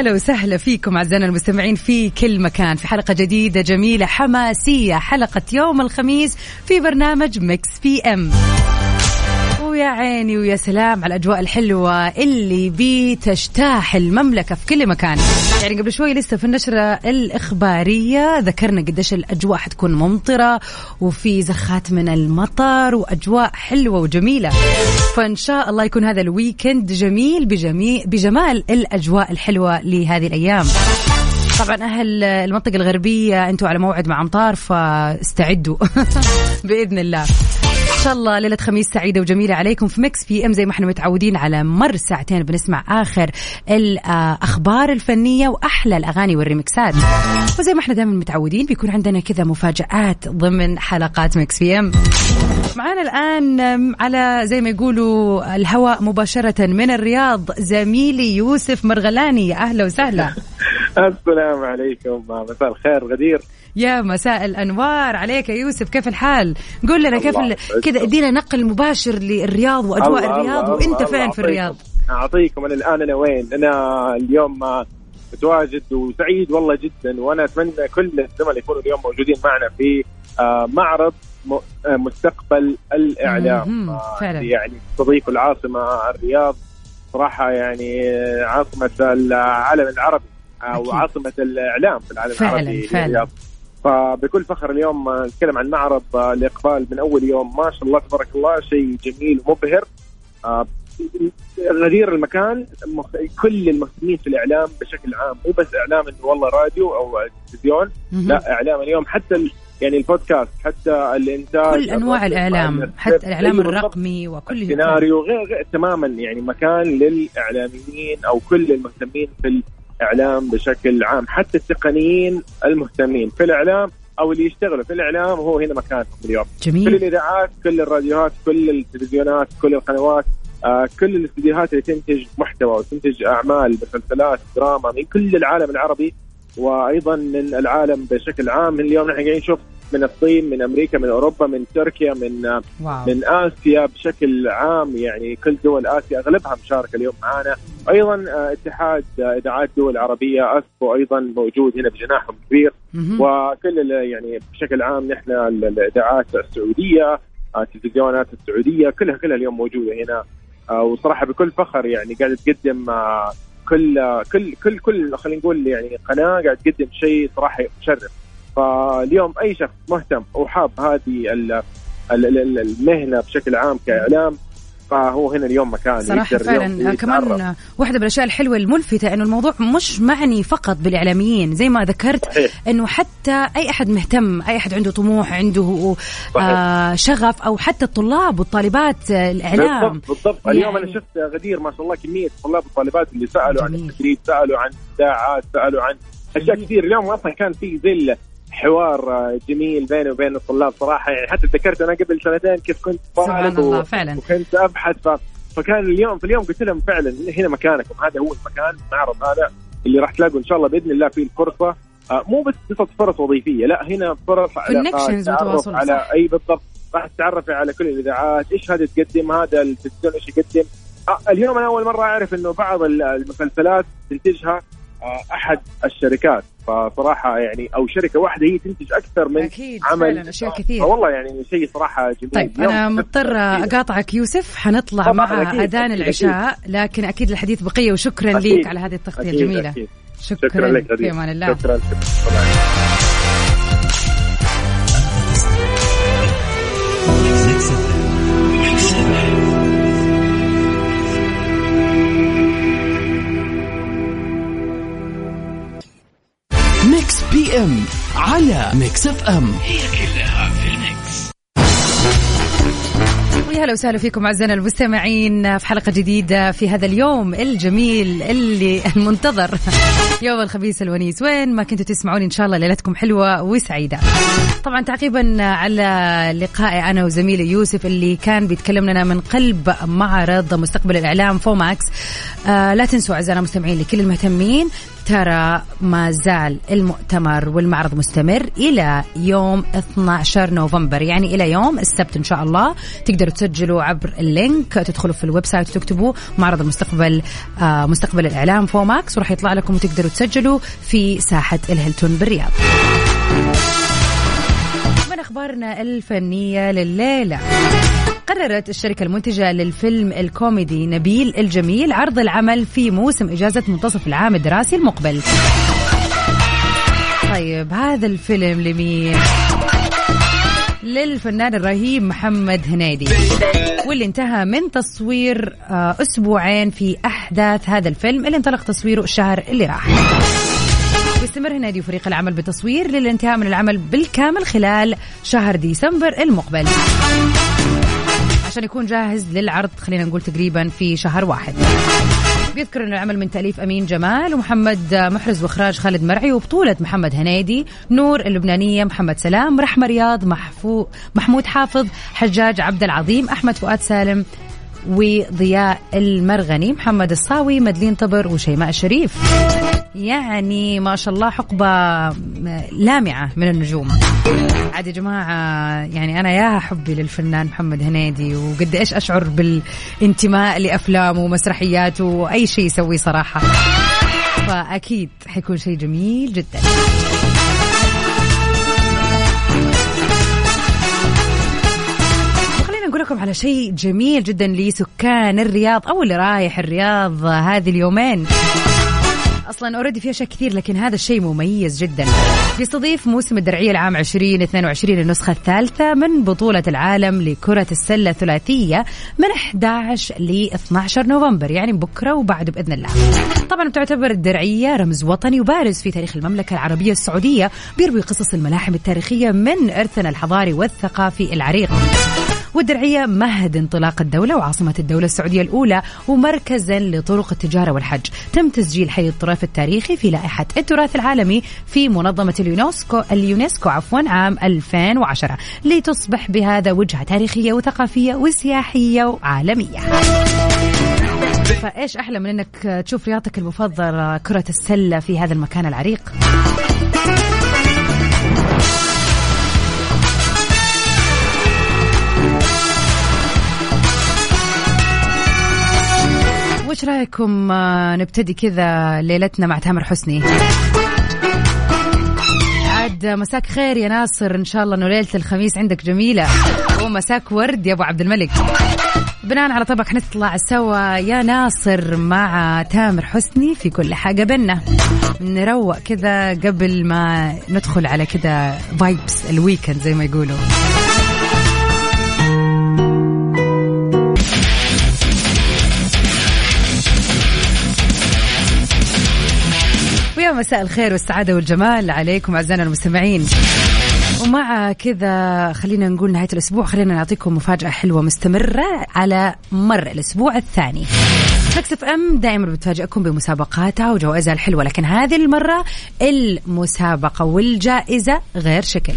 هلا وسهلا فيكم أعزائنا المستمعين في كل مكان. في حلقة جديدة جميلة حماسية حلقة يوم الخميس في برنامج Mix PM ويا عيني ويا سلام على الأجواء الحلوة اللي بتجتاح المملكة في كل مكان. يعني قبل شوي لسه في النشرة الإخبارية ذكرنا قديش الأجواء حتكون ممطرة وفي زخات من المطر وأجواء حلوة وجميلة. فإن شاء الله يكون هذا ال weekend جميل بجميع بجمال الأجواء الحلوة لهذه الأيام. طبعا أهل المنطقة الغربية أنتم على موعد مع أمطار فاستعدوا بإذن الله. شاء الله ليلة خميس سعيدة وجميلة عليكم في Mix PM زي ما إحنا متعودين على مر ساعتين بنسمع آخر الأخبار الفنية وأحلى الأغاني والريمكسات وزي ما إحنا دائما متعودين بيكون عندنا كذا مفاجآت ضمن حلقات Mix PM. معانا الآن على زي ما يقولوا الهواء مباشرة من الرياض زميلي يوسف مرغلاني. أهلا وسهلا. السلام عليكم مساء الخير غدير يا مساء الأنوار عليك يا يوسف كيف الحال؟ قول لنا كيف الله ال- كذا ادينا نقل مباشر للرياض وأجواء الله- الرياض الله- وأنت الله فين في أعطيكم- الرياض؟ اعطيكم أنا الآن أنا وين؟ أنا اليوم متواجد وسعيد والله جدا وأنا أتمنى كل الزملاء يكونوا اليوم موجودين معنا في آه، معرض آه، مستقبل الإعلام آه، فعلا. يعني تستضيف العاصمة الرياض صراحة يعني عاصمة العالم العربي أو أكيد. عاصمة الإعلام في العالم فعلا، العربي فعلا. الرياض. فبكل فخر اليوم آه، نتكلم عن معرض آه، الاقبال من أول يوم ما شاء الله تبارك الله شيء جميل ومبهر آه، غدير المكان كل المهتمين في الإعلام بشكل عام مو بس إعلام إنه والله راديو أو تلفزيون. لا إعلام اليوم حتى يعني البودكاست حتى الإنتاج كل أنواع الإعلام حتى الإعلام. الرقمي وكل السيناريو غير, غير تماما يعني مكان للإعلاميين أو كل المهتمين في الإعلام بشكل عام حتى التقنيين المهتمين في الإعلام أو اللي يشتغلوا في الإعلام هو هنا مكانهم اليوم. كل جميل الإذاعات كل الراديوهات كل التلفزيونات كل القنوات آه كل الاستديوهات اللي تنتج محتوى وتنتج أعمال مسلسلات دراما من كل العالم العربي وأيضا من العالم بشكل عام. اليوم نحن قاعدين نشوف من الصين من أمريكا من أوروبا من تركيا من واو. من آسيا بشكل عام يعني كل دول آسيا أغلبها مشاركة اليوم معنا أيضا آه، اتحاد آه، إذاعات دول عربية اسكو أيضا موجود هنا بجناحهم كبير. وكل يعني بشكل عام نحن ال- الإذاعات السعودية آه، التلفزيونات السعودية كلها كلها اليوم موجودة هنا. وصراحة بكل فخر يعني قاعدة تقدم كل كل كل كل خلينا نقول يعني قناة قاعدة تقدم شيء صراحة مشرف. فاليوم أي شخص مهتم وحاب هذه ال- ال- ال- المهنة بشكل عام كإعلام فهو هنا اليوم مكان اليوم فعلا. كمان واحدة من الأشياء الحلوة الملفتة إنه الموضوع مش معني فقط بالإعلاميين زي ما ذكرت. إنه حتى أي أحد مهتم أي أحد عنده طموح عنده صحيح. آه شغف أو حتى الطلاب والطالبات آه، الإعلام بالضبط بالضبط اليوم يعني- أنا شفت غدير ما شاء الله كمية طلاب وطالبات اللي سألوا عن جميل. التدريب سألوا عن اذاعات سألوا عن أشياء. كثير اليوم أصلا كان في زي حوار جميل بيني وبين الطلاب صراحة. يعني حتى تذكرت أنا قبل سنتين كيف كنت سبحان طالب الله و- فعلا. وكنت أبحث. ف... فكان اليوم في اليوم قلت لهم فعلا هنا مكانكم. هذا هو المكان المعرض هذا اللي راح تلاقوا إن شاء الله بإذن الله فيه الفرصة. آه، مو بس قصة فرص وظيفية لا هنا فرص Connections تعرف على. أي بالضبط. راح تتعرفي على كل الإذاعات. إيش هذا تقدم؟ هذا التلفزيون إيش يقدم؟ آه، اليوم أنا أول مرة أعرف إنه بعض ال- المسلسلات تنتجها أحد الشركات. فصراحة يعني أو شركة واحدة هي تنتج أكثر من أكيد عمل. فعلا أشياء كثير والله يعني شيء صراحة جميل. طيب مضطرة كثير. أقاطعك يوسف. حنطلع مع أكيد، أذان أكيد، العشاء لكن أكيد الحديث بقية وشكرا أكيد. ليك على هذه التغطية أكيد، الجميلة. أكيد. شكرا, شكرا لك في أمان الله. شكرا شكرا إم على Mix FM هي كلها في ال mix ويا هلا وسهلا فيكم أعزائنا المستمعين في حلقة جديدة في هذا اليوم الجميل اللي المنتظر. يوم الخميس الونيس. وين ما كنتوا تسمعوني إن شاء الله ليلتكم حلوة وسعيدة. طبعا تعقيبا على لقائي أنا وزميلي يوسف اللي كان بيتكلم لنا من قلب معرض مستقبل الإعلام FOMEX آه لا تنسوا أعزائنا المستمعين لكل المهتمين ترى ما زال المؤتمر والمعرض مستمر إلى يوم 12 نوفمبر. يعني إلى يوم السبت إن شاء الله تقدروا تسجلوا عبر ال link تدخلوا في ال website وتكتبوا معرض المستقبل آه مستقبل الإعلام FOMEX وراح يطلع لكم وتقدروا تسجلوا في ساحة الهيلتون بالرياض. من أخبارنا الفنية لليلة. قررت الشركة المنتجة للفيلم الكوميدي نبيل الجميل عرض العمل في موسم إجازة منتصف العام الدراسي المقبل. طيب هذا الفيلم لمين؟ للفنان الرهيب محمد هنيدي واللي انتهى من تصوير آه، أسبوعين في أحداث هذا الفيلم اللي انطلق تصويره الشهر اللي راح. ويستمر هنادي وفريق العمل بالتصوير للانتهاء من العمل بالكامل خلال شهر ديسمبر المقبل. عشان يكون جاهز للعرض خلينا نقول تقريبا في شهر واحد. بيذكر ان العمل من تأليف أمين جمال ومحمد محرز وإخراج خالد مرعي وبطولة محمد هنيدي نور اللبنانية محمد سلام رحمة رياض محفو محمود حافظ حجاج عبد العظيم أحمد فؤاد سالم وضياء المرغني محمد الصاوي مدلين طبر وشيماء الشريف. يعني ما شاء الله حقبة لامعة من النجوم. عاد يا جماعة يعني أنا يا حبي للفنان محمد هنيدي وقد إيش أشعر بالانتماء لأفلامه ومسرحياته وأي شيء يسويه صراحة. فأكيد حيكون شيء جميل جدا. لكم على شيء جميل جدا لسكان الرياض أو اللي رايح الرياض هذه اليومين. أصلا اوريدي في أشياء كثير لكن هذا الشيء مميز جدا. بيستضيف موسم الدرعية العام 2022 النسخة الثالثة من بطولة العالم لكرة السلة الثلاثية من 11 ل 12 نوفمبر يعني بكرة وبعد بإذن الله. طبعا بتعتبر الدرعية رمز وطني وبارز في تاريخ المملكة العربية السعودية بيروي قصص الملاحم التاريخية من إرثنا الحضاري والثقافي العريق. والدرعية مهد انطلاق الدولة وعاصمة الدولة السعودية الأولى ومركزا لطرق التجارة والحج. تم تسجيل حي الطريف التاريخي في لائحة التراث العالمي في منظمة اليونسكو اليونسكو عفوا عام 2010 لتصبح بهذا وجهة تاريخية وثقافية وسياحية وعالمية. فإيش أحلى من إنك تشوف رياضتك المفضلة كرة السلة في هذا المكان العريق؟ وش رأيكم آه، نبتدي كذا ليلتنا مع تامر حسني؟ عاد مساك خير يا ناصر إن شاء الله إنه ليلة الخميس عندك جميلة. ومساك ورد يا أبو عبد الملك. بناء على طبعك نطلع سوا يا ناصر مع تامر حسني في كل حاجة بينا نروق كذا قبل ما ندخل على كذا vibes ال weekend زي ما يقولوا. مساء الخير والسعادة والجمال عليكم أعزائنا المستمعين. ومع كذا خلينا نقول نهاية الأسبوع خلينا نعطيكم مفاجأة حلوة مستمرة على مر الأسبوع الثاني. Mix FM دائما بتفاجئكم بمسابقاتها وجوائزها الحلوة لكن هذه المرة المسابقة والجائزة غير شكل.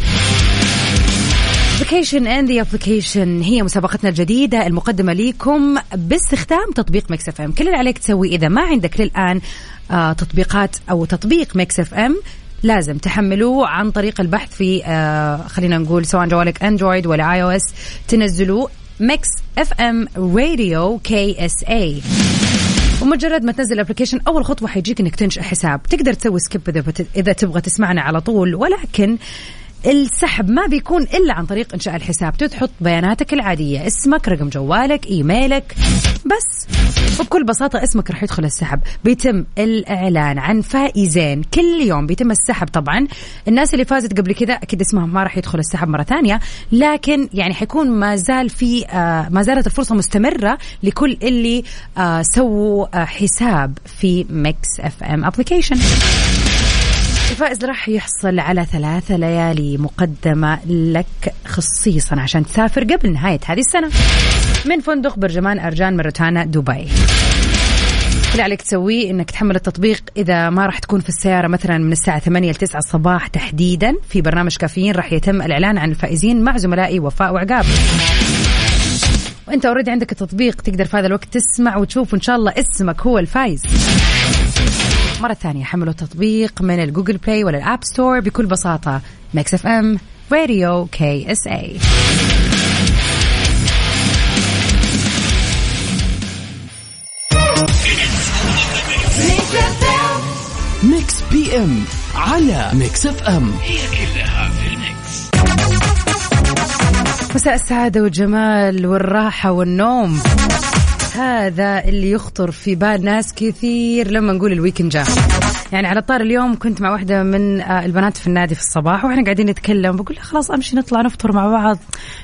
application and the application هي مسابقتنا الجديدة المقدمة لكم باستخدام تطبيق Mix FM. كل اللي عليك تسوي إذا ما عندك للآن آه تطبيقات أو تطبيق Mix FM لازم تحملوه عن طريق البحث في آه خلينا نقول سواء جوالك Android ولا iOS تنزلوه Mix FM Radio KSA ومجرد ما تنزل ال application أول خطوة حيجيك إنك تنشئ حساب. تقدر تسوي skip إذا تبغى تسمعنا على طول ولكن السحب ما بيكون إلا عن طريق إنشاء الحساب. تحط بياناتك العادية. اسمك رقم جوالك إيميلك. بس. وبكل بساطة اسمك راح يدخل السحب. بيتم الإعلان عن فائزين. كل يوم بيتم السحب طبعا. الناس اللي فازت قبل كذا أكيد اسمهم ما راح يدخل السحب مرة ثانية. لكن يعني حيكون ما زال في آه ما زالت الفرصة مستمرة لكل اللي آه سووا آه حساب في Mix FM application الفائز راح يحصل على ثلاثة ليالي مقدمة لك خصيصا عشان تسافر قبل نهاية هذه السنة. من فندق برجمان أرجان من روتانا دبي. اللي عليك تسويه إنك تحمل التطبيق إذا ما راح تكون في السيارة مثلا من الساعة 8 ل 9 الصباح تحديدا. في برنامج كافيين راح يتم الإعلان عن الفائزين مع زملائي وفاء وعقاب. وإنت already عندك التطبيق تقدر في هذا الوقت تسمع وتشوف وإن شاء الله اسمك هو الفايز. مرة ثانية. حملوا التطبيق من ال Google Play ولا ال App Store بكل بساطة. Mix FM Radio KSA Mix PM على Mix FM هي كلها في ال mix مساء السعادة والجمال والراحة والنوم. هذا اللي يخطر في بال ناس كثير لما نقول ال weekend جاء يعني على طاري اليوم كنت مع واحدة من آه، البنات في النادي في الصباح وإحنا قاعدين نتكلم بقول لها خلاص أمشي نطلع نفطر مع بعض.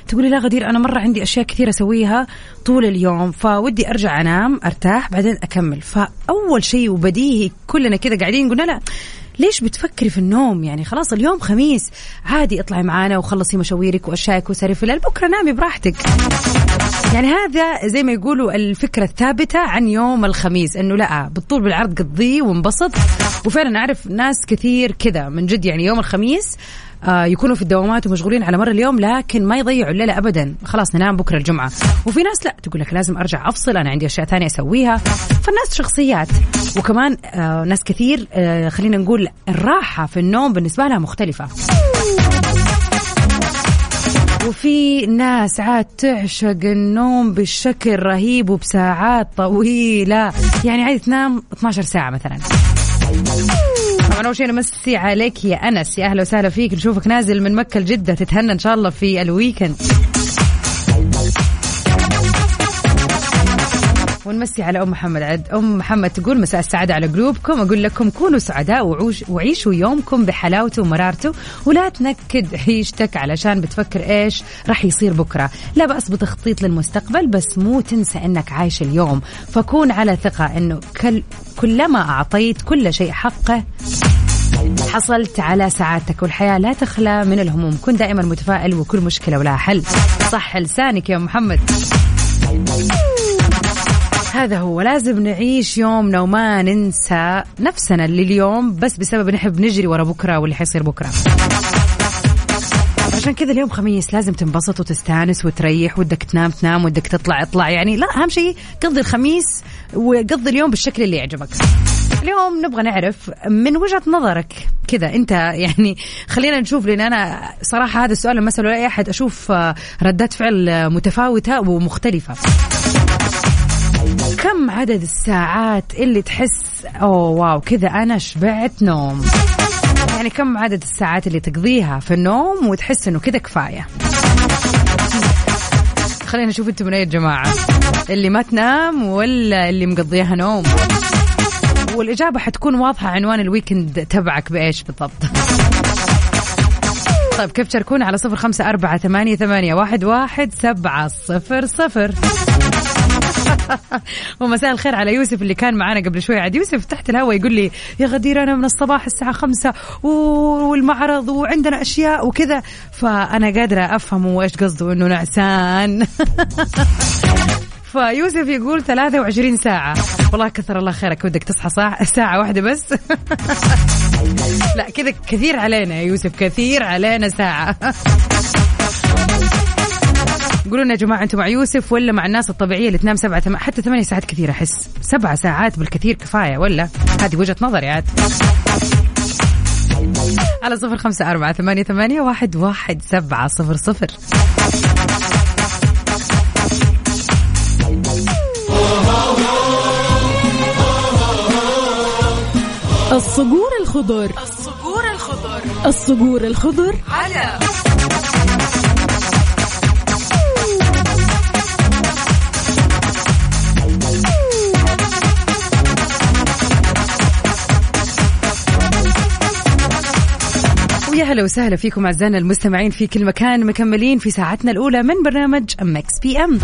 تقولي لا غدير أنا مرة عندي أشياء كثير أسويها طول اليوم فودي أرجع أنام أرتاح بعدين أكمل. فأول شيء وبديهي كلنا كذا قاعدين قلنا لا ليش بتفكري في النوم؟ يعني خلاص اليوم خميس عادي اطلعي معانا وخلصي مشاويرك واشيائك وساري في الليل بكرة نامي براحتك. يعني هذا زي ما يقولوا الفكرة الثابتة عن يوم الخميس إنه لا بالطول بالعرض قضيه وانبسط. وفعلا أعرف ناس كثير كذا من جد يعني يوم الخميس آه يكونوا في الدوامات ومشغولين على مر اليوم لكن ما يضيعوا الليلة ابدا. خلاص ننام بكرة الجمعة. وفي ناس لا تقول لك لازم أرجع أفصل أنا عندي أشياء ثانية أسويها. فالناس شخصيات. وكمان آه ناس كثير آه خلينا نقول الراحة في النوم بالنسبة لها مختلفة. وفي ناس عاد تعشق النوم بشكل رهيب وبساعات طويلة. يعني عادي تنام 12 ساعة مثلا. طبعا أول شيء نمسي عليك يا أنس. يا أهلا وسهلا فيك. نشوفك نازل من مكة لجدة. تتهنى إن شاء الله في الويكند. ونمسي على أم محمد عد أم محمد تقول مساء السعادة على قلوبكم. أقول لكم كونوا سعداء وعوش وعيشوا يومكم بحلاوته ومرارته ولا تنكد عيشتك علشان بتفكر إيش راح يصير بكرة. لا بأس بتخطيط للمستقبل بس مو تنسى إنك عايش اليوم. فكون على ثقة إنه كل كلما أعطيت كل شيء حقه حصلت على سعادتك والحياة لا تخلى من الهموم. كن دائما متفائل وكل مشكلة ولها حل. صح لسانك يا محمد. هذا هو. لازم نعيش يومنا وما ننسى نفسنا لليوم بس بسبب نحب نجري ورا بكرة واللي حيصير بكرة. عشان كذا اليوم خميس لازم تنبسط وتستانس وتريح ودك تنام تنام ودك تطلع اطلع. يعني لا أهم شيء قضي الخميس وقضي اليوم بالشكل اللي يعجبك. اليوم نبغى نعرف من وجهة نظرك كذا. أنت يعني خلينا نشوف لأن أنا صراحة هذا السؤال لما أسأله لأي أحد أشوف ردات فعل متفاوتة ومختلفة. كم عدد الساعات اللي تحس أوه واو كذا أنا شبعت نوم؟ يعني كم عدد الساعات اللي تقضيها في النوم وتحس إنه كذا كفاية؟ خلينا نشوف أنتم من أي جماعة اللي ما تنام ولا اللي مقضيها نوم؟ والإجابة حتكون واضحة عنوان الويكند تبعك بإيش بالضبط. طيب كيف تشاركونا على صفر خمسة أربعة ثمانية, ثمانية واحد, واحد سبعة صفر صفر؟ ومساء الخير على يوسف اللي كان معنا قبل شوي. عاد يوسف تحت الهواء يقول لي يا غدير أنا من الصباح الساعة خمسة والمعرض وعندنا أشياء وكذا. فأنا قادرة أفهم وإيش قصده إنه نعسان. فيوسف يقول 23 ساعة. والله كثر الله خيرك ودك تصحى ساعة ساعة واحدة بس. لا كذا كثير علينا يا يوسف كثير علينا ساعة. قولوا لنا يا جماعة أنتم مع يوسف ولا مع الناس الطبيعية اللي تنام سبعة ثم... حتى ثمانية ساعات كثير أحس. سبعة ساعات بالكثير كفاية ولا؟ هذه وجهة نظري عاد. على صفر خمسة أربعة ثمانية, ثمانية واحد, واحد سبعة صفر صفر. الصقور الخضر. الصقور الخضر. الصقور الخضر. على ويا هلا وسهلا فيكم أعزائنا المستمعين في كل مكان مكملين في ساعتنا الأولى من برنامج Mix PM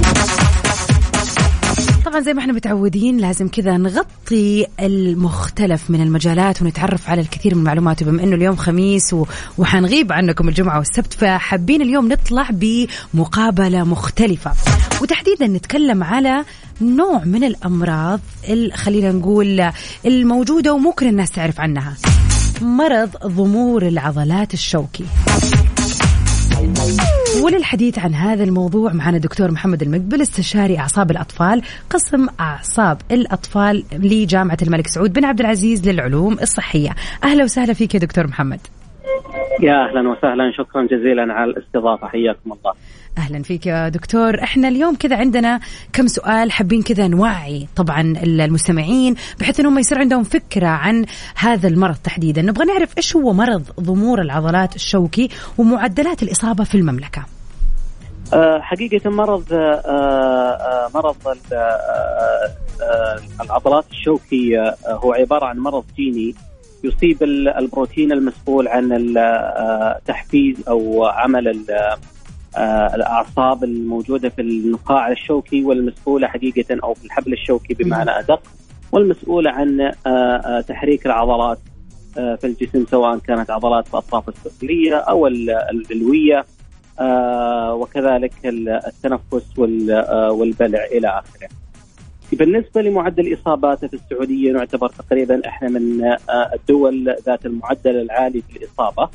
طبعا زي ما إحنا متعودين لازم كذا نغطي المختلف من المجالات ونتعرف على الكثير من المعلومات. وبما إنه اليوم خميس. وحنغيب عنكم الجمعة والسبت فحابين اليوم نطلع بمقابلة مختلفة. وتحديدا نتكلم على نوع من الأمراض خلينا نقول الموجودة وممكن الناس تعرف عنها. مرض ضمور العضلات الشوكي. وللحديث عن هذا الموضوع معنا الدكتور محمد المقبل استشاري أعصاب الأطفال قسم أعصاب الأطفال لجامعة الملك سعود بن عبد العزيز للعلوم الصحية. أهلا وسهلا فيك يا دكتور محمد. يا أهلا وسهلا شكرا جزيلا على الاستضافة حياكم الله. أهلا فيك يا دكتور. إحنا اليوم كذا عندنا كم سؤال حابين كذا نوعي طبعا المستمعين بحيث إنهم يصير عندهم فكرة عن هذا المرض تحديدا. نبغى نعرف إيش هو مرض ضمور العضلات الشوكي ومعدلات الإصابة في المملكة. أه حقيقة مرض أه أه مرض العضلات الشوكية هو عبارة عن مرض جيني يصيب البروتين المسؤول عن تحفيز أو عمل الأعصاب الموجودة في النقاع الشوكي والمسؤولة حقيقة أو في الحبل الشوكي بمعنى أدق والمسؤولة عن تحريك العضلات في الجسم سواء كانت عضلات في الأطراف السفلية أو العلويه وكذلك التنفس والبلع إلى آخره. بالنسبة لمعدل اصاباته في السعودية نعتبر تقريبا إحنا من الدول ذات المعدل العالي في الإصابة.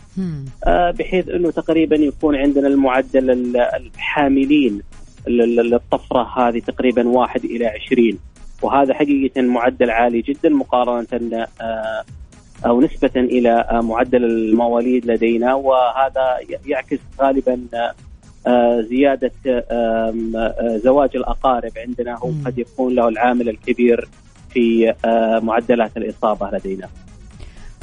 بحيث إنه تقريبا يكون عندنا المعدل الحاملين للطفرة هذه تقريبا واحد إلى عشرين. وهذا حقيقة معدل عالي جدا مقارنة أو نسبة إلى معدل المواليد لدينا. وهذا يعكس غالبا زيادة زواج الأقارب عندنا هو قد يكون له العامل الكبير في معدلات الإصابة لدينا.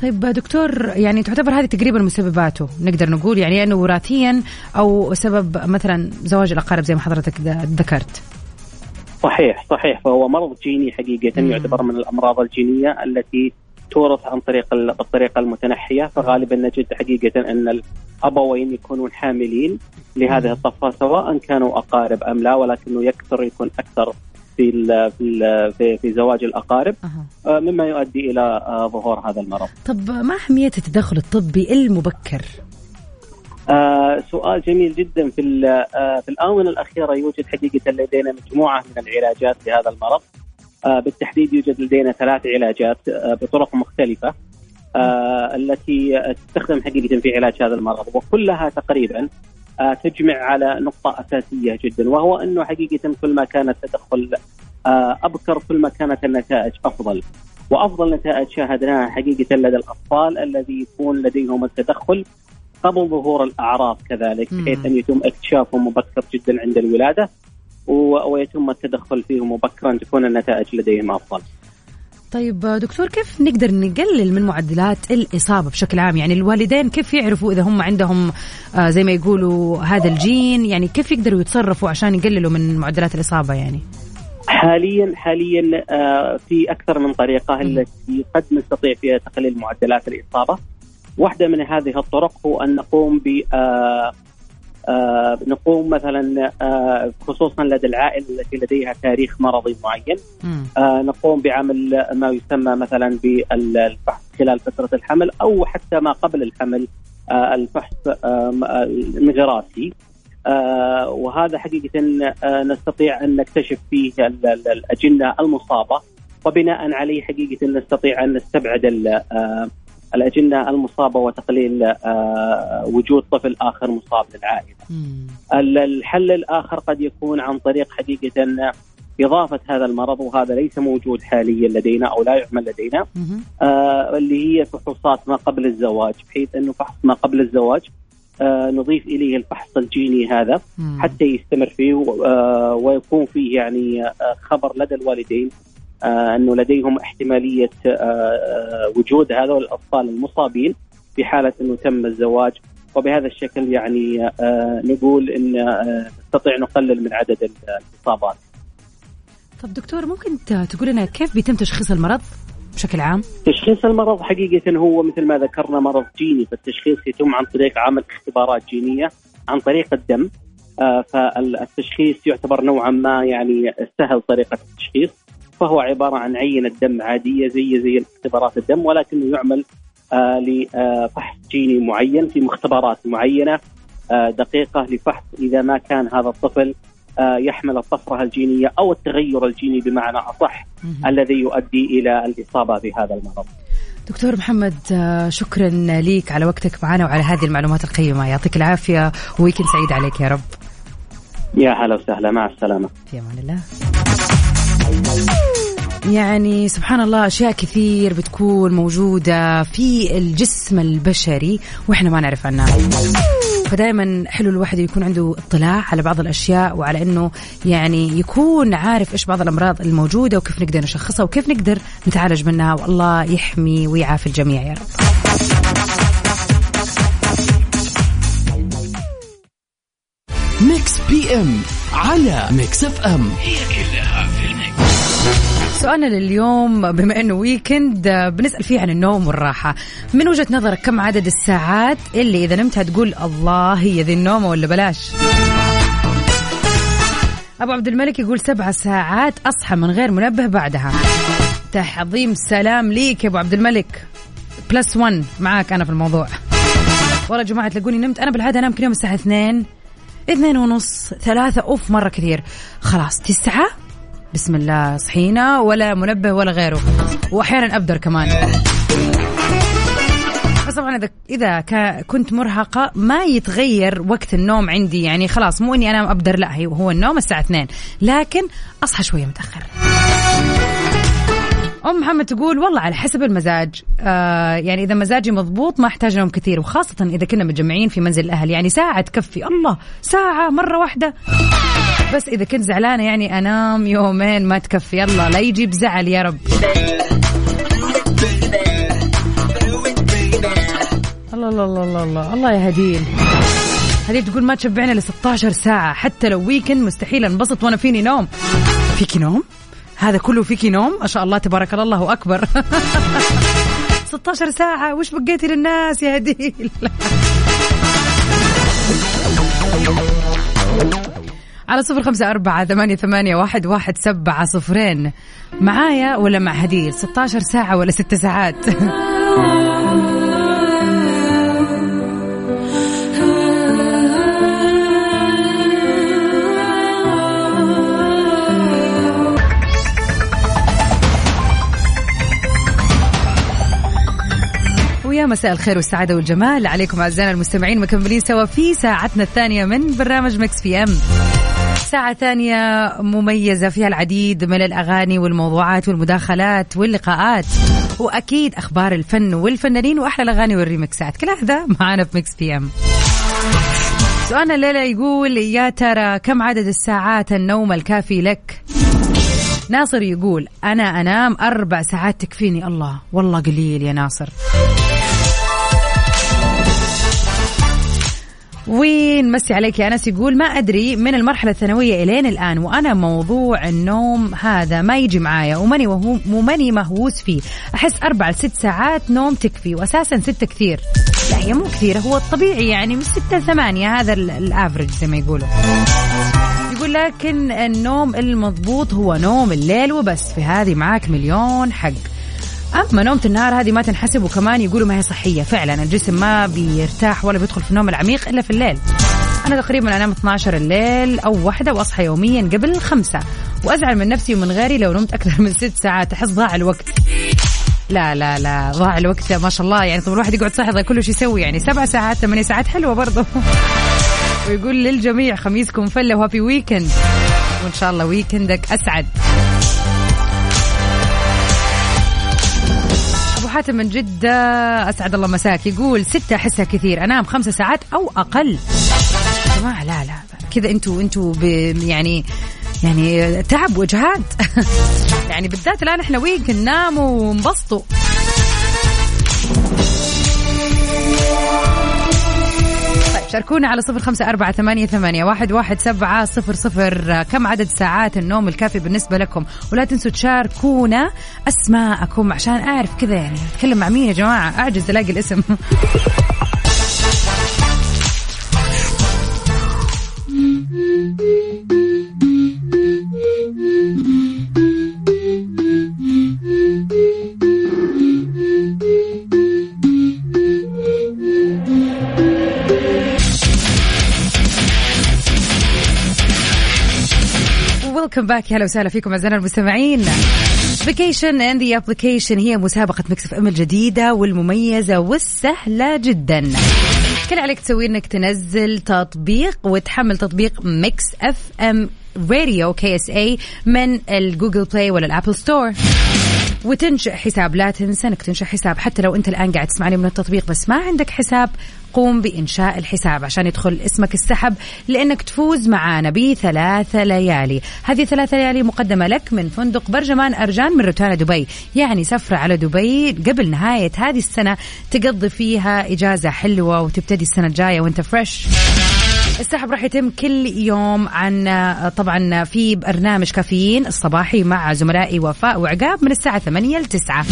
طيب دكتور يعني تعتبر هذه تقريبا مسبباته نقدر نقول يعني أنه وراثيا أو سبب مثلا زواج الأقارب زي ما حضرتك ذكرت. صحيح صحيح. فهو مرض جيني حقيقة مم. يعتبر من الأمراض الجينية التي تورث عن طريق بالطريقة المتنحية فغالبا نجد حقيقة أن الأبوين يكونون حاملين لهذه الطفرة سواء كانوا أقارب أم لا ولكنه يكثر يكون أكثر في في في, في زواج الأقارب أه. مما يؤدي إلى ظهور هذا المرض. طب ما أهمية التدخل الطبي المبكر؟ آه سؤال جميل جدا في آه في الآونة الأخيرة يوجد حقيقة لدينا مجموعة من العلاجات لهذا المرض آه بالتحديد يوجد لدينا ثلاث علاجات آه بطرق مختلفة آه التي تستخدم حقيقه في علاج هذا المرض. وكلها تقريبا آه تجمع على نقطة أساسية جدا وهو أنه حقيقه كل ما كان التدخل آه أبكر كل ما كانت النتائج أفضل. وأفضل نتائج شاهدناها حقيقه لدى الأطفال الذي يكون لديهم التدخل قبل ظهور الأعراض كذلك بحيث أن يتم اكتشافهم مبكر جدا عند الولادة. ويتم التدخل فيهم مبكرا تكون النتائج لديهم أفضل. طيب دكتور كيف نقدر نقلل من معدلات الإصابة بشكل عام؟ يعني الوالدين كيف يعرفوا إذا هم عندهم آه زي ما يقولوا هذا الجين؟ يعني كيف يقدروا يتصرفوا عشان يقللوا من معدلات الإصابة يعني؟ حاليا حاليا آه في أكثر من طريقة التي قد نستطيع فيها تقليل معدلات الإصابة. واحدة من هذه الطرق هو أن نقوم ب آه نقوم مثلا آه خصوصا لدى العائلة التي لديها تاريخ مرضي معين. آه نقوم بعمل ما يسمى مثلا بالفحص خلال فترة الحمل أو حتى ما قبل الحمل الفحص المغراسي آه وهذا حقيقة نستطيع أن نكتشف فيه الأجنة المصابة. وبناء عليه حقيقة نستطيع أن نستبعد الأجنة المصابة وتقليل آه وجود طفل آخر مصاب للعائلة الحل الآخر قد يكون عن طريق حقيقة إضافة هذا المرض وهذا ليس موجود حاليا لدينا أو لا يعمل لدينا. آه اللي هي فحوصات ما قبل الزواج. بحيث أنه فحص ما قبل الزواج آه نضيف إليه الفحص الجيني هذا حتى يستمر فيه آه ويكون فيه يعني آه خبر لدى الوالدين. أنه لديهم احتمالية آه آه وجود هذول الأطفال المصابين في حالة أنه تم الزواج وبهذا الشكل يعني نقول إن نستطيع نقلل من عدد الاصابات. طب دكتور ممكن تقول لنا كيف بيتم تشخيص المرض بشكل عام؟ تشخيص المرض حقيقة هو مثل ما ذكرنا مرض جيني فالتشخيص يتم عن طريق عمل اختبارات جينية عن طريق الدم فالتشخيص يعتبر نوعا ما يعني سهل طريقة التشخيص فهو عبارة عن عينة دم عادية زي زي اختبارات الدم ولكنه يعمل لفحص جيني معين في مختبرات معينة دقيقة لفحص إذا ما كان هذا الطفل يحمل الطفرة الجينية أو التغير الجيني بمعنى أصح الذي يؤدي إلى الإصابة بهذا المرض. دكتور محمد شكرا ليك على وقتك معنا وعلى هذه المعلومات القيمة يعطيك العافية ويكند سعيد عليك يا رب. يا هلا وسهلا مع السلامة. في أمان الله. يعني سبحان الله أشياء كثير بتكون موجودة في الجسم البشري وإحنا ما نعرف عنها. فدائما حلو الواحد يكون عنده اطلاع على بعض الأشياء وعلى إنه يعني يكون عارف إيش بعض الأمراض الموجودة وكيف نقدر نشخصها وكيف نقدر نتعالج منها. والله يحمي ويعافي الجميع يا رب. Mix PM على Mix FM. هي كلها. سؤالنا لليوم بما إنه weekend بنسأل فيه عن النوم والراحة. من وجهة نظرك كم عدد الساعات اللي إذا نمت تقول الله هي ذي النومة ولا بلاش؟ أبو عبد الملك يقول سبع ساعات أصحى من غير منبه بعدها. تحظيم سلام ليك يا أبو عبد الملك. بلس 1 معاك أنا في الموضوع. والله يا جماعة تلاقوني نمت. أنا بالعادة أنام كل يوم الساعة 2 اثنين ونص ثلاثة أوف مرة كثير. خلاص تسعة؟ بسم الله صحينا ولا منبه ولا غيره. وأحيانا أبدر كمان. بس طبعا اذا كنت مرهقة ما يتغير وقت النوم عندي. يعني خلاص مو إني أنام أبدر لا هو النوم الساعة 2 لكن أصحى شوية متأخر. أم محمد تقول والله على حسب المزاج. آه يعني إذا مزاجي مضبوط ما أحتاج نوم كثير. وخاصة إذا كنا متجمعين في منزل الأهل. يعني ساعة تكفي. الله ساعة مرة واحدة. بس إذا كنت زعلانة يعني أنام يومين ما تكفي. يلا لا يجيب زعل يا رب. الله الله الله الله الله, الله يا هديل. هديل تقول ما تشبعنا ل 16 ساعة. حتى لو ويكند مستحيل أنبسط وأنا فيني نوم. فيكي نوم؟ هذا كله فيكي نوم؟ ما شاء الله تبارك الله الله أكبر. 16 ساعة. وش بقيتي للناس يا هديل؟ على صفر خمسة أربعة ثمانية, ثمانية واحد, واحد سبعة صفرين. معايا ولا مع هديل؟ 16 ساعة ولا 6 ساعات. ويا مساء الخير والسعادة والجمال. عليكم أعزائنا المستمعين مكملين سوا في ساعتنا الثانية من برنامج Mix PM. ساعة ثانية مميزة فيها العديد من الأغاني والموضوعات والمداخلات واللقاءات وأكيد أخبار الفن والفنانين وأحلى الأغاني والريمكسات كل هذا معانا في Mix PM سؤالنا الليلة يقول يا ترى كم عدد الساعات النوم الكافي لك؟ ناصر يقول أنا أنام أربع ساعات تكفيني. الله والله قليل يا ناصر. وين مسي عليك يا أنس يقول ما أدري من المرحلة الثانوية إلين الآن وأنا موضوع النوم هذا ما يجي معايا وماني وماني مهووس فيه. أحس أربع لست ساعات نوم تكفي واساسا ستة كثير. لا هي مو كثيرة هو الطبيعي يعني من ستة ثمانية هذا الافرج زي ما يقولوا. يقول لكن النوم المضبوط هو نوم الليل وبس في هذه معاك مليون حق. اما نومة النهار هذه ما تنحسب وكمان يقولوا ما هي صحية. فعلا الجسم ما بيرتاح ولا بيدخل في النوم العميق إلا في الليل. أنا تقريبا أنام 12 الليل أو واحدة وأصحى يوميا قبل الخمسة وأزعل من نفسي ومن غيري لو نمت أكثر من ست ساعات. أحس ضاع الوقت. لا لا لا ضاع الوقت ما شاء الله. يعني طب الواحد يقعد صاحي كله شو يسوي. يعني سبع ساعات ثمانية ساعات حلوة برضه ويقول للجميع خميسكم فله وهابي ويكند. وإن شاء الله ويكندك أسعد. حاتم من جدة أسعد الله مساك. يقول ستة أحسها كثير. أنام خمسة ساعات أقل. يا جماعة لا لا. كذا أنتوا أنتوا يعني يعني تعب واجهاد يعني بالذات الآن إحنا ويك ننام ونبسطوا. شاركونا على صفر خمسة أربعة ثمانية, ثمانية واحد, واحد سبعة صفر صفر. كم عدد ساعات النوم الكافي بالنسبة لكم؟ ولا تنسوا تشاركونا أسماءكم عشان أعرف كذا يعني أتكلم مع مين يا جماعة؟ أعجز ألاقي الاسم. Welcome back هلا وسهلا فيكم أعزائنا المستمعين. vacation in the application هي مسابقة Mix FM الجديدة والمميزة والسهلة جدا. كل عليك تسوي إنك تنزل تطبيق وتحمل تطبيق Mix FM Radio KSA من ال Google Play ولا ال Apple Store. وتنشئ حساب لا تنسى إنك تنشئ حساب. حتى لو أنت الآن قاعد تسمعني من التطبيق بس ما عندك حساب قوم بإنشاء الحساب عشان يدخل اسمك السحب لأنك تفوز معانا بثلاثة ليالي. هذه ثلاثة ليالي مقدمة لك من فندق برجمان أرجان من روتانا دبي. يعني سفرة على دبي قبل نهاية هذه السنة تقضي فيها إجازة حلوة وتبتدي السنة الجاية وأنت fresh السحب راح يتم كل يوم عن طبعا في برنامج كافيين الصباحي مع زملائي وفاء وعقاب من الساعة 8 ل 9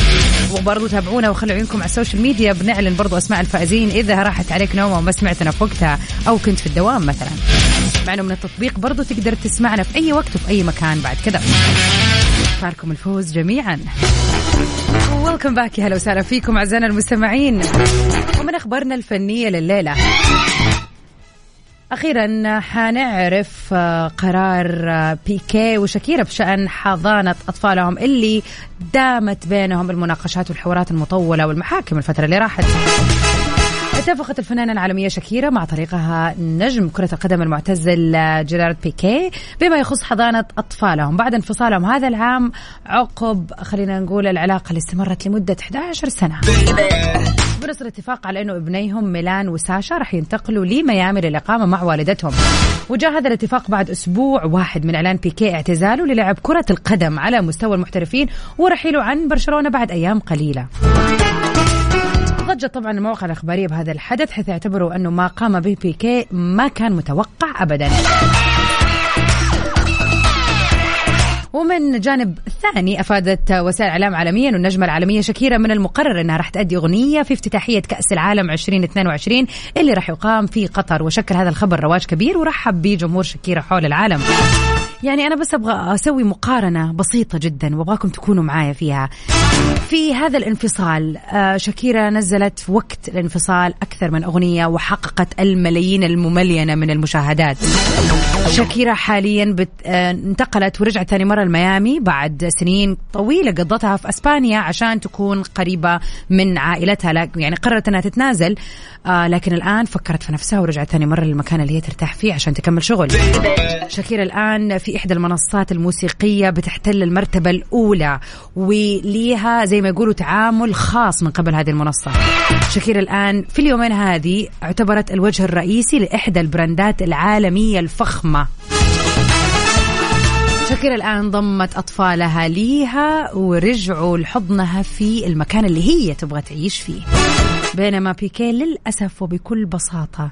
وبرضو تابعونا وخلوا عيونكم على ال social media بنعلن برضو أسماء الفائزين إذا راحت عليك نومة وما سمعتنا في وقتها أو كنت في الدوام مثلا. مع إنه من التطبيق برضو تقدر تسمعنا في أي وقت وفي أي مكان بعد كذا فاركم الفوز جميعا. ويلكم باك يا هلا وسهلا فيكم أعزائنا المستمعين. ومن أخبارنا الفنية لليلة. أخيرا حنعرف آه، قرار آه، بيكي وشاكيرا بشأن حضانة أطفالهم اللي دامت بينهم المناقشات والحوارات المطولة والمحاكم الفترة اللي راحت. اتفقت الفنانة العالمية شاكيرا مع طريقها نجم كرة القدم المعتزل جيرارد بيكي بما يخص حضانة أطفالهم. بعد انفصالهم هذا العام عقب خلينا نقول العلاقة اللي استمرت لمدة 11 سنة. بنص الاتفاق على أنه ابنيهم ميلان وساشا راح ينتقلوا لميامي للإقامة مع والدتهم. وجاء هذا الاتفاق بعد أسبوع واحد من إعلان بيكي اعتزاله للعب كرة القدم على مستوى المحترفين ورحيله عن برشلونة بعد أيام قليلة. ضجت طبعا المواقع الإخبارية بهذا الحدث حيث اعتبروا أنه ما قام به بيكي ما كان متوقع أبدا. ومن جانب ثاني أفادت وسائل إعلام عالميا والنجمة العالمية شكيرا من المقرر إنها راح تأدي أغنية في افتتاحية كأس العالم 2022 اللي راح يقام في قطر. وشكل هذا الخبر رواج كبير ورحب بجمهور شكيرا حول العالم. يعني أنا بس أبغى أسوي مقارنة بسيطة جدا وأبغاكم تكونوا معايا فيها. في هذا الانفصال آه، شاكيرا نزلت في وقت الانفصال أكثر من أغنية وحققت الملايين المملينة من المشاهدات. شاكيرا حاليا. آه، انتقلت ورجعت ثاني مرة لميامي بعد سنين طويلة قضتها في أسبانيا عشان تكون قريبة من عائلتها. يعني قررت أنها تتنازل آه لكن الآن فكرت في نفسها ورجعت ثاني مرة للمكان اللي هي ترتاح فيه عشان تكمل شغل. شاكيرا الآن في إحدى المنصات الموسيقية بتحتل المرتبة الأولى وليها زي ما يقولوا تعامل خاص من قبل هذه المنصة. شاكيرا الآن في اليومين هذه اعتبرت الوجه الرئيسي لإحدى البراندات العالمية الفخمة. شاكيرا الآن ضمت أطفالها ليها ورجعوا لحضنها في المكان اللي هي تبغى تعيش فيه. بينما بيكي للأسف وبكل بساطة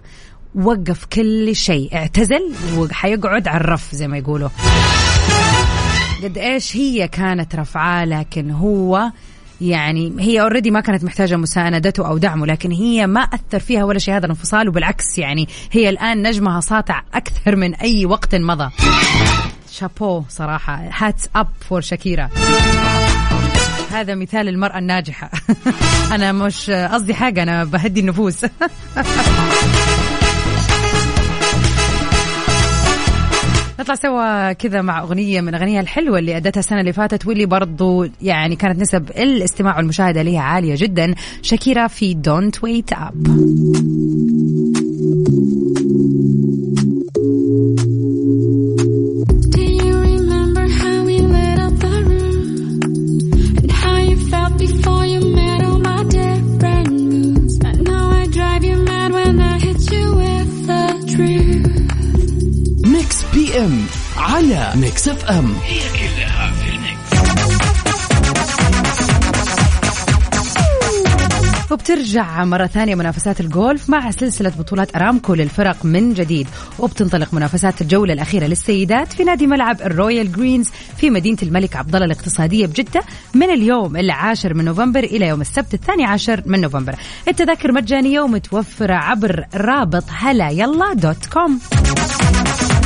وقف كل شيء اعتزل وحيقعد على الرف زي ما يقولوا. قد إيش هي كانت رفعاه لكن هو يعني هي already ما كانت محتاجة مساندته أو دعمه لكن هي ما أثر فيها ولا شيء هذا الانفصال وبالعكس يعني هي الآن نجمها ساطع أكثر من أي وقت مضى. شابو صراحة. hats up for Shakira هذا مثال المرأة الناجحة. أنا مش قصدي حاجة أنا بهدي النفوس. نطلع سوا كذا مع أغنية من أغانيها الحلوة اللي أدتها السنة اللي فاتت واللي برضو يعني كانت نسب الاستماع والمشاهدة لها عالية جدا. شاكيرا في Don't Wait Up على Mix FM هي كلها في ال mix. وبترجع مرة ثانية منافسات الجولف مع سلسلة بطولات أرامكو للفرق من جديد. وبتنطلق منافسات الجولة الأخيرة للسيدات في نادي ملعب ال Royal Greens في مدينة الملك عبد الله الاقتصادية بجدة من اليوم العاشر من نوفمبر إلى يوم السبت الثاني عشر من نوفمبر. التذاكر مجانية ومتوفرة عبر رابط هلا يلا dot com.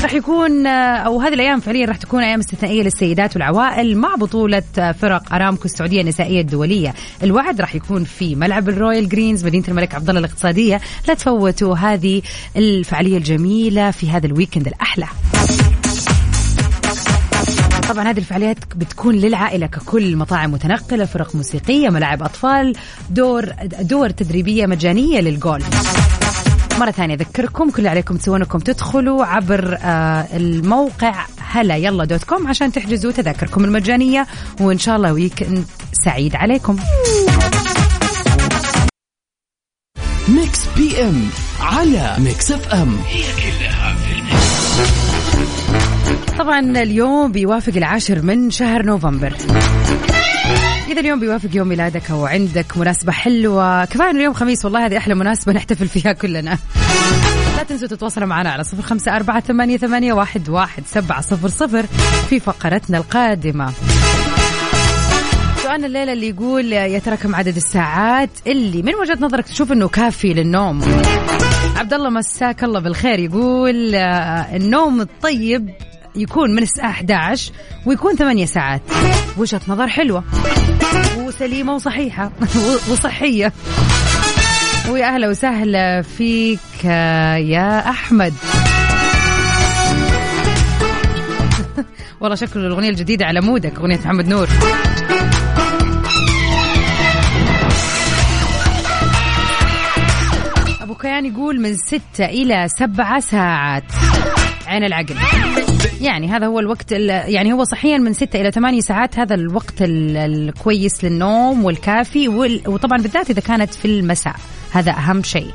راح يكون أو هذه الأيام فعليا راح تكون أيام استثنائية للسيدات والعوائل مع بطولة فرق أرامكو السعودية النسائية الدولية. الموعد راح يكون في ملعب ال Royal Greens مدينة الملك عبد الله الاقتصادية. لا تفوتوا هذه الفعالية الجميلة في هذا ال weekend الأحلى. طبعا هذه الفعاليات بتكون للعائلة ككل مطاعم متنقلة فرق موسيقية ملاعب أطفال دور دورات تدريبية مجانية للجولف. مرة ثانية أذكركم كل اللي عليكم تسوونه إنكم تدخلوا عبر آه الموقع هلا يلا dot com عشان تحجزوا تذاكركم المجانية وإن شاء الله weekend سعيد عليكم. Mix PM على Mix FM. هي كلها طبعا اليوم بيوافق العاشر من شهر نوفمبر. إذا اليوم بيوافق يوم ميلادك أو عندك مناسبة حلوة كفاية اليوم خميس والله هذه أحلى مناسبة نحتفل فيها كلنا. لا تنسوا تتواصلوا معنا على صفر خمسة أربعة ثمانية, ثمانية واحد, واحد سبعة صفر صفر في فقرتنا القادمة. سؤالنا الليلة اللي يقول يا ترى كم عدد الساعات اللي من وجهة نظرك تشوف إنه كافي للنوم؟ عبد الله مساك الله بالخير. يقول النوم الطيب يكون من الساعة 11 ويكون 8 ساعات. وجهة نظر حلوة وسليمة وصحيحة وصحية. ويا أهلا وسهلا فيك يا أحمد. والله شكل الأغنية الجديدة على مودك أغنية محمد نور. كيان يقول من ستة إلى سبعة ساعات. عين العقل. يعني هذا هو الوقت يعني هو صحيا من ستة إلى ثمانية ساعات. هذا الوقت الكويس للنوم والكافي وطبعا بالذات إذا كانت في المساء. هذا أهم شيء.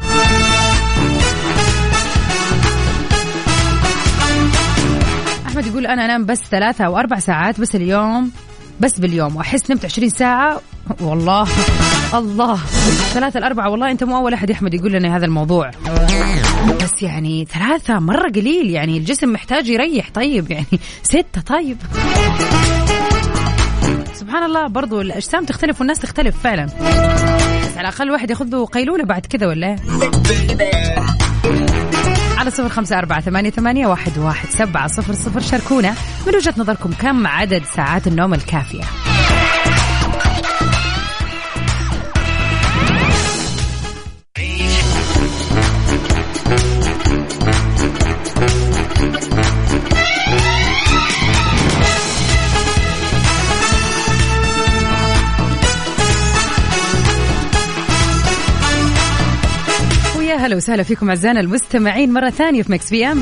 أحمد يقول أنا أنام بس ثلاثة أو أربع ساعات بس اليوم. بس باليوم. وأحس نمت 20 ساعة والله. الله. ثلاثة الأربعة والله أنت مو أول أحد يا أحمد يقول لنا هذا الموضوع. بس يعني ثلاثة مرة قليل. يعني الجسم محتاج يريح. طيب يعني ستة. طيب. سبحان الله. برضو الأجسام تختلف والناس تختلف فعلا. بس على الأقل واحد ياخذ له قيلولة بعد كذا ولا؟ على صفر خمسة أربعة ثمانية, ثمانية واحد, واحد سبعة صفر صفر. شاركونا من وجهة نظركم كم عدد ساعات النوم الكافية؟ هلا وسهلا فيكم أعزائنا المستمعين مرة ثانية في Mix PM.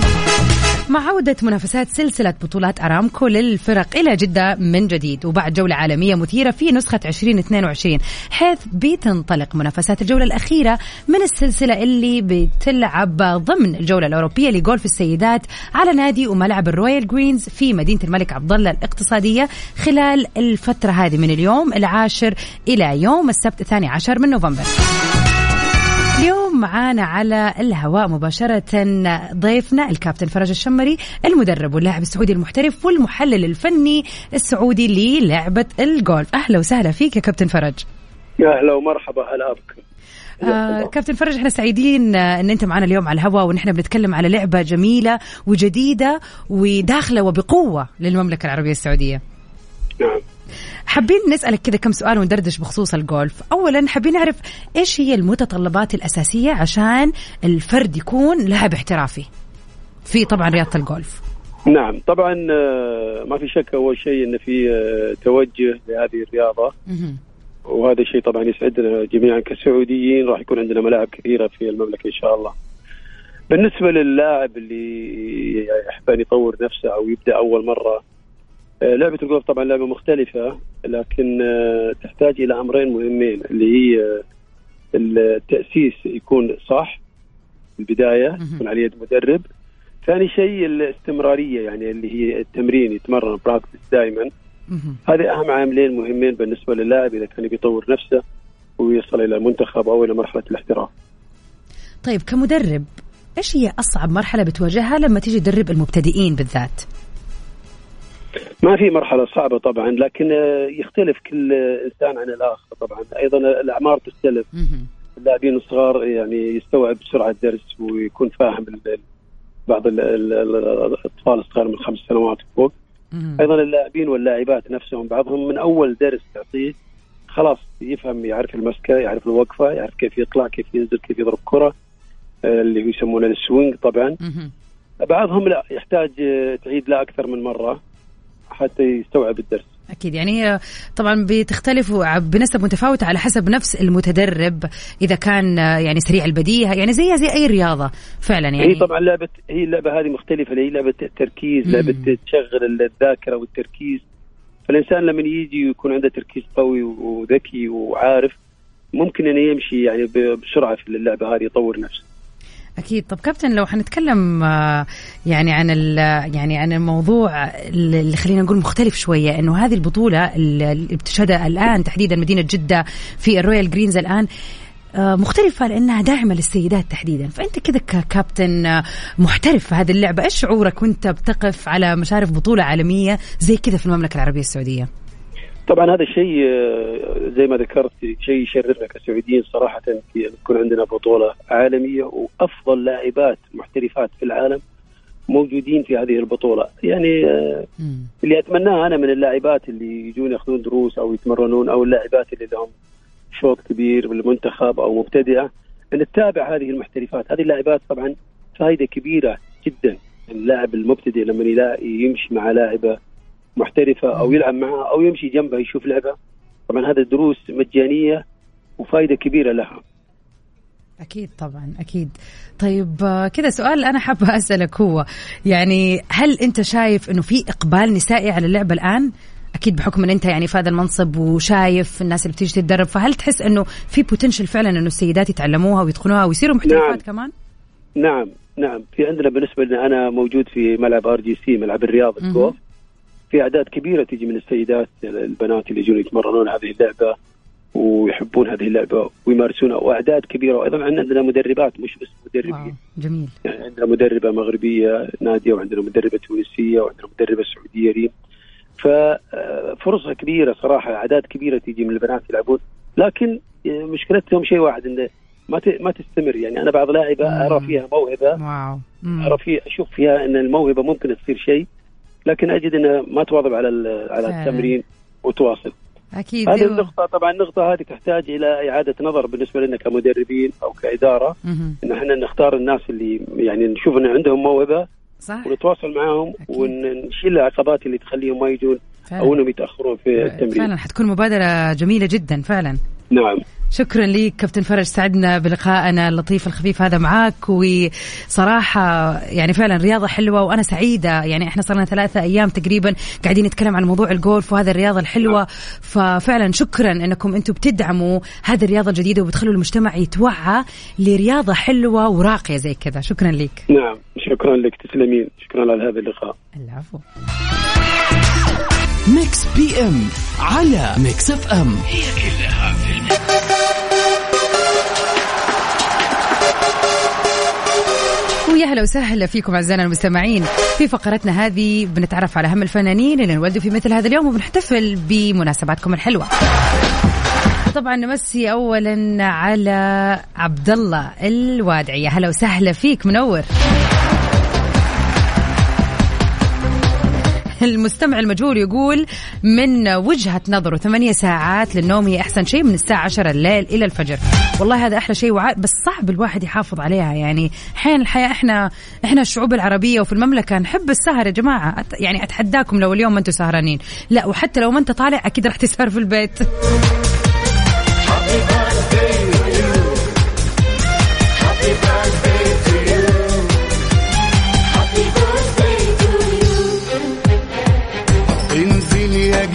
مع عودة منافسات سلسلة بطولات أرامكو للفرق إلى جدة من جديد. وبعد جولة عالمية مثيرة في نسخة 2022 حيث بتنطلق منافسات الجولة الأخيرة من السلسلة اللي بتلعب ضمن الجولة الأوروبية لجولف السيدات على نادي وملعب ال Royal Greens في مدينة الملك عبد الله الاقتصادية خلال الفترة هذه من اليوم العاشر إلى يوم السبت الثاني عشر من نوفمبر. معانا على الهواء مباشرة ضيفنا الكابتن فرج الشمري المدرب واللاعب السعودي المحترف والمحلل الفني السعودي للعبة الجولف أهلا وسهلا فيك يا كابتن فرج يا أهلا ومرحبا هلا بك آه كابتن فرج إحنا سعيدين إن أنت معنا اليوم على الهواء ونحن بنتكلم على لعبة جميلة وجديدة وداخلة وبقوة للمملكة العربية السعودية. نعم. حابين نسألك كذا كم سؤال وندردش بخصوص الجولف أولا حابين نعرف إيش هي المتطلبات الأساسية عشان الفرد يكون لاعب احترافي في طبعا رياضة الجولف نعم طبعا ما في شك أول شيء أن في توجه لهذه الرياضة. وهذا الشيء طبعا يسعدنا جميعا كسعوديين راح يكون عندنا ملاعب كثيرة في المملكة إن شاء الله. بالنسبة للاعب اللي يحب أن يطور نفسه أو يبدأ أول مرة آه، لعبة الجولف طبعا لعبة مختلفة لكن آه، تحتاج إلى أمرين مهمين اللي هي آه، التأسيس يكون صح في البداية يكون على يد مدرب. ثاني شيء الاستمرارية يعني اللي هي التمرين يتمرن براكتس دائما هذه أهم عاملين مهمين بالنسبة للاعب إذا كان يطور نفسه ويصل إلى المنتخب أو إلى مرحلة الاحتراف. طيب كمدرب إيش هي أصعب مرحلة بتواجهها لما تيجي تدرب المبتدئين بالذات؟ ما في مرحلة صعبة طبعا لكن آه، يختلف كل إنسان عن الآخر طبعا. أيضا الأعمار تختلف. اللاعبين الصغار يعني يستوعب بسرعة الدرس ويكون فاهم بعض ال- ال- ال- الأطفال الصغار من خمس سنوات وفوق مهم. أيضا اللاعبين واللاعبات نفسهم بعضهم من أول درس تعطيه خلاص يفهم يعرف المسكة يعرف الوقفة يعرف كيف يطلع كيف ينزل كيف يضرب آه، اللي يسمونه السوينج طبعا. بعضهم لا يحتاج آه، تعيد له أكثر من مرة. حتى يستوعب الدرس. أكيد. يعني هي طبعا بتختلف بنسب متفاوتة على حسب نفس المتدرب إذا كان يعني سريع البديهة يعني زيها زي أي رياضة فعلا يعني. هي طبعا لعبة هي اللعبة هذه مختلفة هي لعبة التركيز. لعبة تشغل الذاكرة والتركيز. فالإنسان لما يجي ويكون عنده تركيز قوي وذكي وعارف ممكن إنه يمشي يعني بسرعة في اللعبة هذه يطور نفسه. أكيد. طب كابتن لو حنتكلم آه، يعني عن يعني عن الموضوع اللي خلينا نقول مختلف شوية إنه هذه البطولة اللي بتشهدها الآن تحديدا مدينة جدة في ال Royal Greens الآن آه، مختلفة لأنها داعمة للسيدات تحديدا. فأنت كذا ككابتن آه، محترف في هذه اللعبة. إيش شعورك وأنت بتقف على مشارف بطولة عالمية زي كذا في المملكة العربية السعودية؟ طبعا هذا الشيء آه، زي ما ذكرت شيء يشرفنا كسعوديين صراحة في يكون عندنا بطولة عالمية وأفضل لاعبات محترفات في العالم موجودين في هذه البطولة. يعني آه،. اللي أتمناه أنا من اللاعبات اللي يجون ياخذون دروس أو يتمرنون أو اللاعبات اللي لهم شوط كبير بالمنتخب أو مبتدئة أن تتابع هذه المحترفات، هذه اللاعبات طبعا فائده كبيرة جدا. اللاعب المبتدئ لما يلاقي يمشي مع لاعبه محترفة أو يلعب معها أو يمشي جنبها يشوف لعبه طبعا هذا دروس مجانية وفائده كبيرة لها. أكيد طبعا أكيد طيب آه، كذا سؤال أنا حابة أسألك هو يعني هل أنت شايف أنه في إقبال نسائي على اللعبة الآن؟ أكيد بحكم أن أنت يعني في هذا المنصب وشايف الناس اللي بتيجي تتدرب فهل تحس أنه في potential فعلا أنه السيدات يتعلموها ويدخلوها ويصيروا محترفات نعم. كمان؟ نعم نعم في عندنا بالنسبة لنا أنا موجود في ملعب RGC ملعب الرياض. الجولف في أعداد كبيرة تيجي من السيدات البنات اللي يجون يتمرنون هذه اللعبة ويحبون هذه اللعبة ويمارسونها وأعداد كبيرة. وأيضا عندنا مدربات مش بس مدربين. جميل. يعني عندنا مدربة مغربية نادية وعندنا مدربة تونسية وعندنا مدربة سعودية ريم. ففرصه كبيرة صراحة أعداد كبيرة تيجي من البنات يلعبون. لكن آه، مشكلتهم شيء واحد انه ما ما تستمر. يعني أنا بعض لاعبة أرى. فيها موهبة. واو. أرى فيها أشوف فيها إن الموهبة ممكن تصير شيء. لكن أجد انها ما تواظب على على. التمرين وتواصل أكيد هذه زي- النقطة طبعا النقطة هذه تحتاج إلى إعادة نظر بالنسبة لنا كمدربين أو كإدارة. إن إحنا نختار الناس اللي يعني نشوف إن عندهم موهبة صح ونتواصل معهم أكيد. ونشيل العقبات اللي تخليهم ما يجون فعلا. أو إنهم يتأخرون في التمرين فعلا حتكون مبادرة جميلة جدا فعلا نعم شكرا لك كابتن فرج سعدنا بلقائنا اللطيف الخفيف هذا معاك. وصراحة يعني فعلا رياضة حلوة وأنا سعيدة. يعني إحنا صرنا ثلاثة أيام تقريبا قاعدين نتكلم عن موضوع الجولف وهذا الرياضة الحلوة. ففعلا شكرا أنكم أنتم بتدعموا هذه الرياضة الجديدة وبتخلوا المجتمع يتوعى لرياضة حلوة وراقية زي كذا. شكرا لك. نعم شكرا لك تسلمين. شكرا على هذا اللقاء. العفو. Mix PM على Mix FM. ويا هلا وسهلا فيكم أعزائنا المستمعين. في فقرتنا هذه بنتعرف على أهم الفنانين اللي انولدوا في مثل هذا اليوم وبنحتفل بمناسباتكم الحلوة. طبعا نمسي اولا على عبد الله الوادعي. يا هلا وسهلا فيك منور. المستمع المجهول يقول من وجهة نظره ثمانية ساعات للنوم هي أحسن شيء من الساعة 10 الليل إلى الفجر. والله هذا أحلى شيء وع... بس صعب الواحد يحافظ عليها. يعني حين الحياة إحنا إحنا الشعوب العربية وفي المملكة نحب السهر يا جماعة. يعني أتحداكم لو اليوم ما أنتم سهرانين. لا وحتى لو ما أنت طالع أكيد راح تسهر في البيت.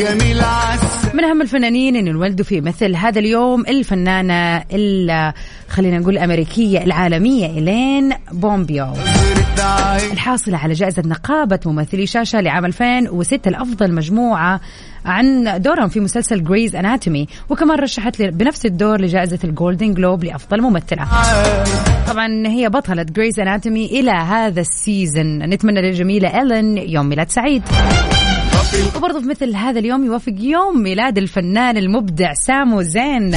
جميل عسل من أهم الفنانين اللي انولدوا في مثل هذا اليوم الفنانة ال- خلينا نقول الأمريكية العالمية إلين بومبيو. الحاصلة على جائزة نقابة ممثلي شاشة لعام 2006 الأفضل مجموعة عن دورهم في مسلسل Grey's Anatomy وكمان رشحت بنفس الدور لجائزة ال Golden Globe لأفضل ممثلة. طبعا هي بطلة Grey's Anatomy إلى هذا ال season. نتمنى للجميلة إيلين يوم ميلاد سعيد. وبرضه في مثل هذا اليوم يوافق يوم ميلاد الفنان المبدع سامو زين.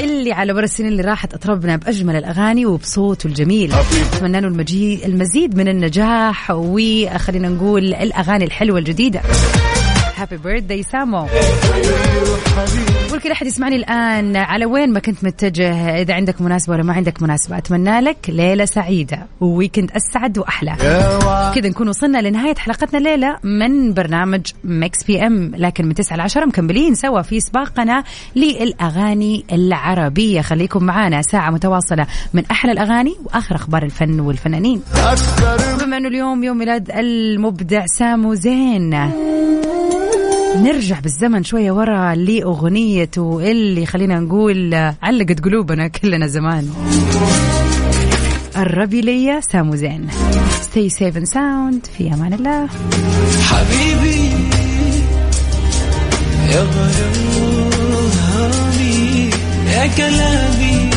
اللي على مر السنين اللي راحت أطربنا بأجمل الأغاني وبصوته الجميل. أتمنى له المزيد من النجاح وخلينا نقول الأغاني الحلوة الجديدة. happy birthday سامو والكل أحد يسمعني الآن على وين ما كنت متجه إذا عندك مناسبة ولا ما عندك مناسبة. أتمنى لك ليلة سعيدة و weekend أسعد وأحلى. كذا نكون وصلنا لنهاية حلقتنا الليلة من برنامج Mix PM لكن من 9 ل 10 مكملين سوا في سباقنا للأغاني العربية. خليكم معنا ساعة متواصلة من أحلى الأغاني وآخر أخبار الفن والفنانين. بما أنه اليوم يوم ميلاد المبدع سامو زين. نرجع بالزمن شوية ورا لأغنيته اللي خلينا نقول علقت قلوبنا كلنا زمان. قربي ليا سامو زين. Safe and sound. في أمان الله. حبيبي يا غرامي يا كلامي.